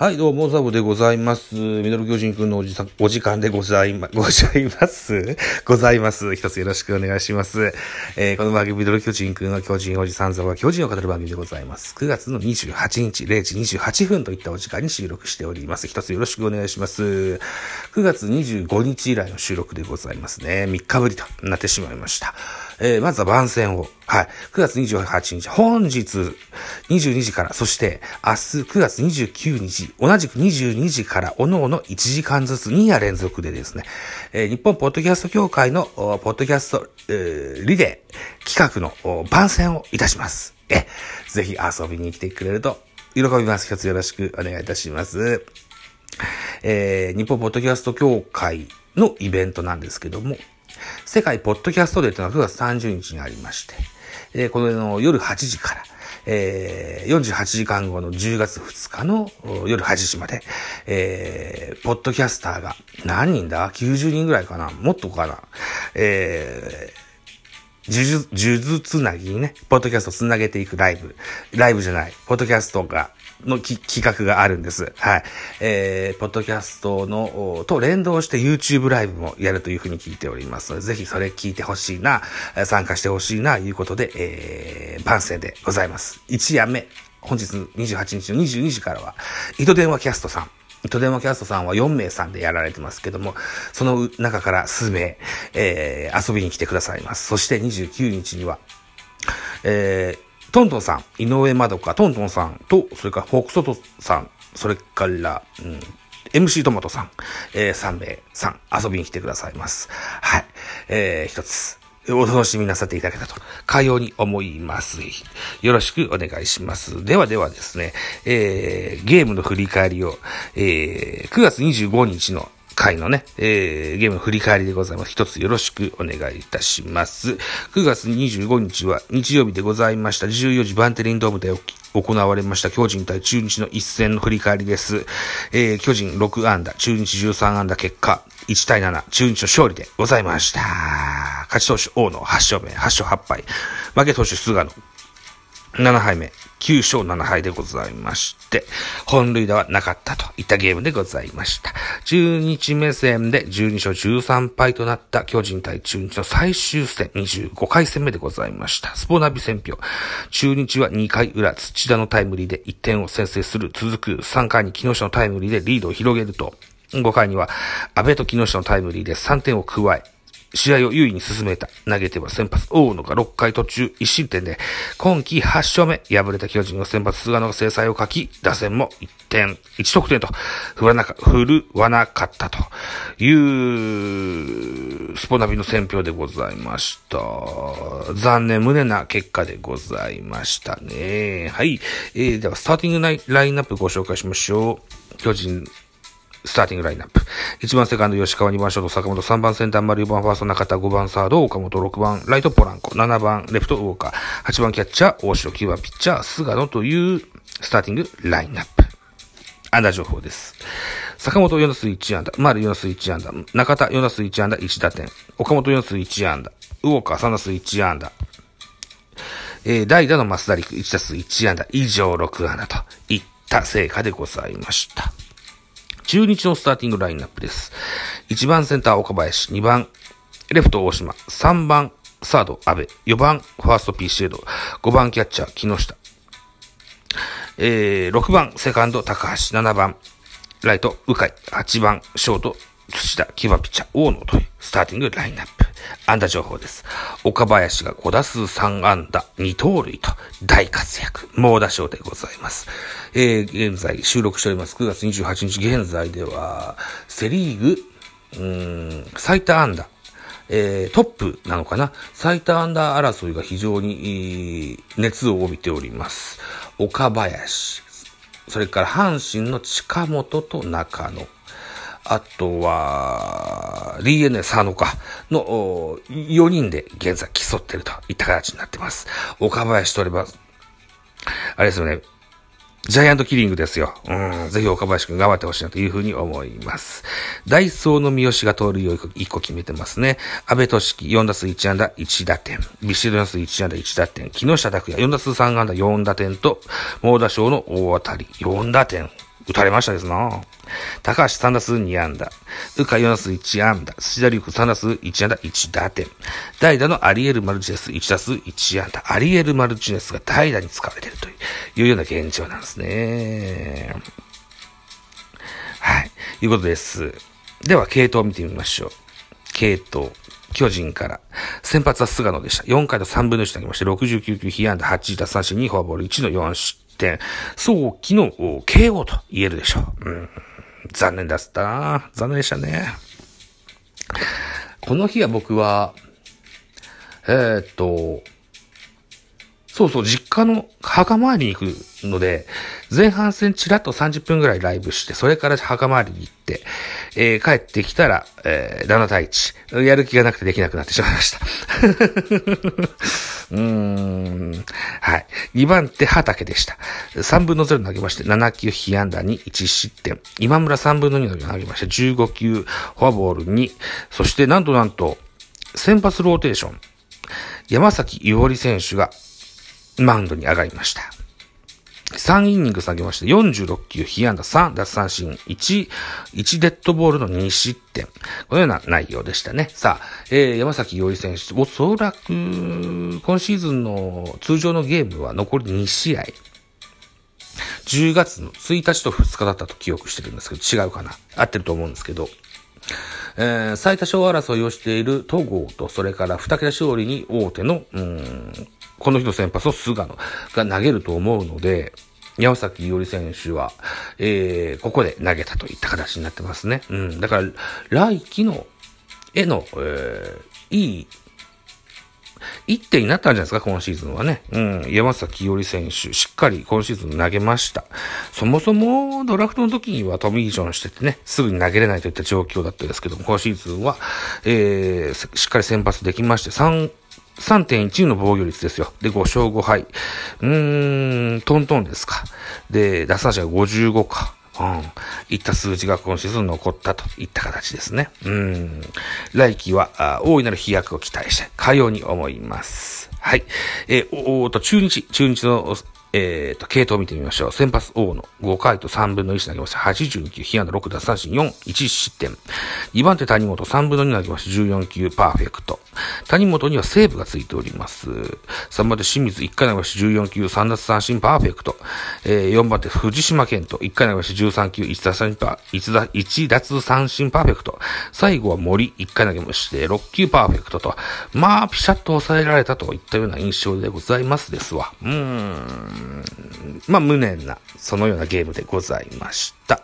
はい、どうも、ザボでございます。ミドル巨人くんのおじさん、お時間でございま、ございます。ございます。一つよろしくお願いします。えー、この番組、ミドル巨人くんの巨人おじさんザボは巨人を語る番組でございます。9月の28日、0時28分といったお時間に収録しております。一つよろしくお願いします。9月25日以来の収録でございますね。3日ぶりとなってしまいました。えー、まずは番宣を。はい。9月28日、本日22時から、そして明日9月29日、同じく22時から、おのおの1時間ずつ2夜連続でですね、えー日本ポッドキャスト協会の、ポッドキャスト、えーリレー企画の番宣をいたします。え、ぜひ遊びに来てくれると喜びます。一つよろしくお願いいたします。えー日本ポッドキャスト協会のイベントなんですけども、世界ポッドキャストデーというのが9月30日にありまして、えーこの夜8時から、えー48時間後の10月2日の夜8時まで、えーポッドキャスターが何人だ ?90 人ぐらいかな？もっとかな？えー呪術、呪術つなぎにね、ポッドキャストつなげていくライブ。ライブじゃない、ポッドキャストが、のき企画があるんです。はい。えー、ポッドキャストの、と連動して YouTube ライブもやるというふうに聞いておりますので、ぜひそれ聞いてほしいな、参加してほしいな、いうことで、えー、番宣でございます。1夜目、本日28日の22時からは、糸電話キャストさん。糸電話キャストさんは4名さんでやられてますけども、その中から数名、えー遊びに来てくださいます。そして29日には、えー、トントンさん、井上まどか、トントンさんと、それからフォークソトさん、それから、うん、MC トマトさん、えー、3名さん、遊びに来てくださいます。はい。えー、一つ、お楽しみなさっていただけたと、かように思います。よろしくお願いします。ではではですね、えー、ゲームの振り返りを、えー、9月25日の回のね、えー、ゲームの振り返りでございます。一つよろしくお願いいたします。9月25日は日曜日でございました。14時バンテリンドームで行われました巨人対中日の一戦の振り返りです。えー、巨人6安打、中日13安打結果、1対7、中日の勝利でございました。勝ち投手大野8勝目、8勝8敗。負け投手菅野7敗目、9勝7敗でございまして、本塁打はなかったといったゲームでございました。中日目線で12勝13敗となった。巨人対中日の最終戦。25回戦目でございました。スポナビ戦票。中日は2回裏。土田のタイムリーで1点を先制する。続く3回に木下のタイムリーでリードを広げると、5回には安倍と木下のタイムリーで3点を加え、試合を優位に進めた。投げては先発大野が6回途中1失点で、今季8勝目、敗れた巨人の先発菅野が制裁を書き、打線も1点、1得点と、振らなか、振るわなかったという、スポナビの選評でございました。残念無念な結果でございましたね。はい。えー、では、スターティングライラインナップご紹介しましょう。巨人、スターティングラインナップ。1番セカンド吉川、2番ショート坂本、3番センター丸、4番ファースト中田、5番サード岡本、6番ライトポランコ、7番レフトウォーカー、8番キャッチャー大城、9番ピッチャー菅野というスターティングラインナップ。安打情報です。坂本4打数1安打、丸4打数1安打、中田4打数1安打1打点、岡本4打数1安打、ウォーカー3打数1安打、えー、代打の増田陸1打数1安打以上6安打といった成果でございました。中日のスターティングラインナップです。1番センター岡林、2番レフト大島、3番サード阿部、4番ファーストピーシェード、5番キャッチャー木下、えー、6番セカンド高橋、7番ライト鵜飼、8番ショート土田、9番ピッチャー大野というスターティングラインナップ。安打情報です。岡林が5打数3安打、2盗塁と大活躍。猛打賞でございます。えー、現在収録しております。9月28日現在では、セリーグ、うーん、最多安打。えー、トップなのかな最多安打争いが非常に、熱を帯びております。岡林、それから阪神の近本と中野。あとは、DNA 佐野か、の4人で現在競ってるといった形になってます。岡林とれば、あれですよね、ジャイアントキリングですよ。うん、ぜひ岡林くん頑張ってほしいなというふうに思います。ダイソーの三好が盗塁を1個決めてますね。安倍俊樹4打数1安打1打点。ビシエド4打数1安打1打点。木下拓也4打数3安打4打点と、猛打賞の大当たり4打点。打たれましたですな。高橋3打数2安打。宇賀4打数1安打。土田龍空3打数1安打1打点。代打のアリエル・マルチネス1打数1安打。アリエル・マルチネスが代打に使われているというような現状なんですね。はい。いうことです。では、系統を見てみましょう。系統。巨人から。先発は菅野でした。4回と3分の1投げまして、69球、被安打8打三振2フォアボール1の4失点。早期の KO と言えるでしょう。うん、残念だったな残念でしたね。この日は僕は、えー、っと、そうそう、実家の墓参りに行くので、前半戦チラッと30分ぐらいライブして、それから墓参りに行って、えー、帰ってきたら、えー、7対1。やる気がなくてできなくなってしまいました。うーん。はい。2番手、畑でした。3分の0投げまして、7球被安打に1失点。今村3分の2投げまして、15球、フォアボール2。そして、なんとなんと、先発ローテーション。山崎伊織選手がマウンドに上がりました。3イニング下げまして、46球、被安打3、奪三振1、1デッドボールの2失点。このような内容でしたね。さあ、えー、山崎洋一選手、おそらく、今シーズンの通常のゲームは残り2試合。10月の1日と2日だったと記憶してるんですけど、違うかな合ってると思うんですけど、えー、最多勝争いをしている戸郷と、それから二桁勝利に大手の、うん、この日の先発の菅野が投げると思うので、山崎伊織選手は、えー、ここで投げたといった形になってますね。うん。だから、来季の、への、えー、いい、一手になったんじゃないですか、今シーズンはね。うん。山崎伊織選手、しっかり今シーズン投げました。そもそも、ドラフトの時にはトミー・ジョンしててね、すぐに投げれないといった状況だったんですけども、今シーズンは、えー、しっかり先発できまして、3、3.1の防御率ですよ。で、5勝5敗。うーん、トントンですか。で、打三者が55か。うん。いった数字が今シーズン残ったといった形ですね。うん。来季は、大いなる飛躍を期待したい、かように思います。はい。えー、おーと、中日、中日のえっ、ー、と、系統を見てみましょう。先発王の5回と3分の1投げました。89、被安打6奪三振4、1失点。2番手谷本3分の2投げました。14球パーフェクト。谷本にはセーブがついております。3番手清水1回投げました。14球3奪三振パーフェクト。えー、4番手藤島健人1回投げました。13球1奪三振パー、1奪三振パーフェクト。最後は森1回投げまして、6球パーフェクトと。まあ、ピシャッと抑えられたといったような印象でございますですわ。うーん。まあ、無念な、そのようなゲームでございました。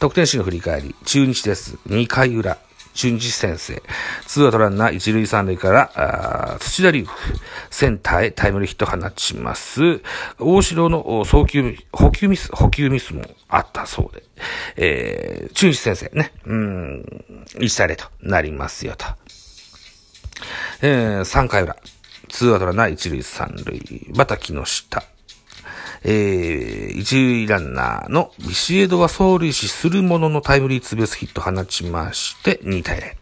得点シーンの振り返り、中日です。2回裏、中日先生。ツーアウトランナー一塁三塁から、土田龍、センターへタイムリーヒット放ちます。大城の送球、補給ミス、補給ミスもあったそうで、えー、中日先生ね、うん、1対0となりますよと。えー、3回裏、ツーアウトランナー一塁三塁、また木下。えー、一塁ランナーのビシエドは走塁しするもののタイムリーツーベースヒット放ちまして、2対0。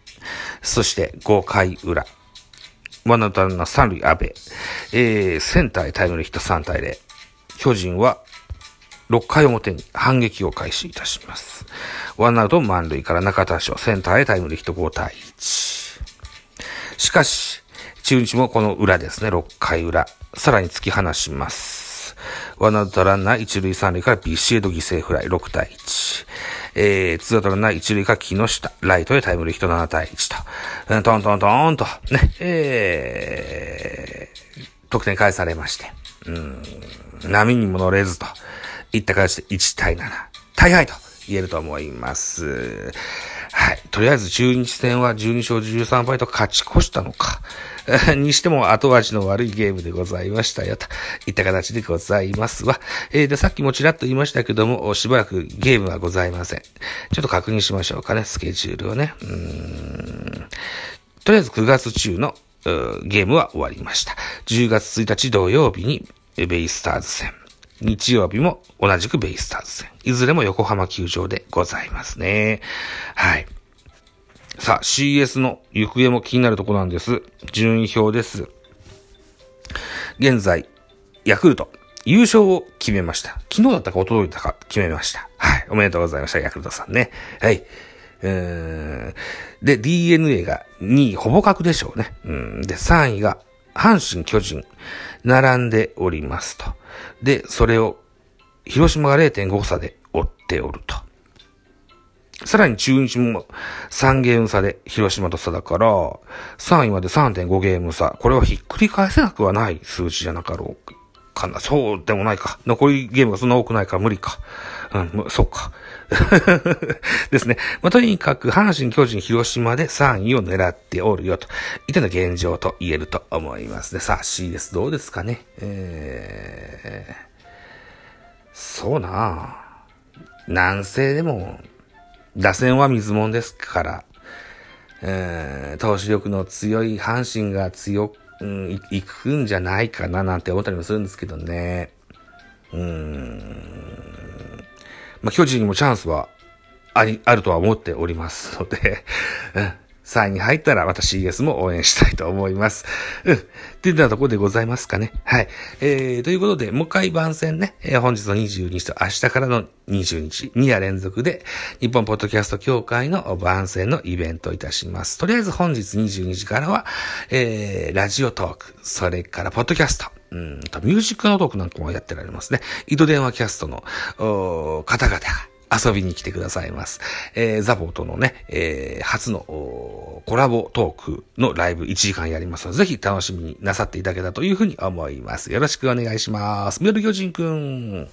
そして5回裏。ワンアウトランナー三塁安倍。えー、センターへタイムリーヒット3対0。巨人は6回表に反撃を開始いたします。ワンアウト満塁から中田翔、センターへタイムリーヒット5対1。しかし、中日もこの裏ですね、6回裏、さらに突き放します。ワンアウトランナー一塁三塁からビシエド犠牲フライ6対1。えー、ツーアウトランナー一塁から木下、ライトへタイムリーヒット7対1と、トントントンと、ね、えー、得点返されまして、うん、波にも乗れずと、いった形で1対7、大敗と言えると思います。はい。とりあえず中日戦は12勝13敗と勝ち越したのか。にしても後味の悪いゲームでございましたよ、といった形でございますわ。えー、で、さっきもちらっと言いましたけども、しばらくゲームはございません。ちょっと確認しましょうかね、スケジュールをね。うーんとりあえず9月中のゲームは終わりました。10月1日土曜日にベイスターズ戦。日曜日も同じくベイスターズ戦。いずれも横浜球場でございますね。はい。さあ、CS の行方も気になるとこなんです。順位表です。現在、ヤクルト、優勝を決めました。昨日だったか一昨日だったか決めました。はい。おめでとうございました。ヤクルトさんね。はい。で、DNA が2位ほぼ確でしょうね。うん。で、3位が阪神巨人、並んでおりますと。で、それを広島が0.5差で追っておると。さらに中日も3ゲーム差で広島と差だから、3位まで3.5ゲーム差。これはひっくり返せなくはない数字じゃなかろうかな。そうでもないか。残りゲームがそんな多くないから無理か。うん、そうか。ですね。まあ、とにかく、阪神、巨人、広島で3位を狙っておるよ、といったの現状と言えると思いますね。さあ、C です。どうですかね。えー、そうな南西でも、打線は水もんですから、えー、投手力の強い阪神が強く、うん、くんじゃないかななんて思ったりもするんですけどね。うーん。まあ、巨人にもチャンスはあり、あるとは思っておりますので、うん。3位に入ったらまた CS も応援したいと思います。うん。っていったところでございますかね。はい。えー、ということで、もう一回番宣ね、えー、本日の22日と明日からの20日、2夜連続で、日本ポッドキャスト協会の番宣のイベントいたします。とりあえず本日22時からは、えー、ラジオトーク、それからポッドキャスト、うん、ミュージックのトークなんかもやってられますね。井戸電話キャストの方々が遊びに来てくださいます。えー、ザボーとのね、えー、初のコラボトークのライブ1時間やりますので、ぜひ楽しみになさっていただけたというふうに思います。よろしくお願いします。ミョル巨人くん。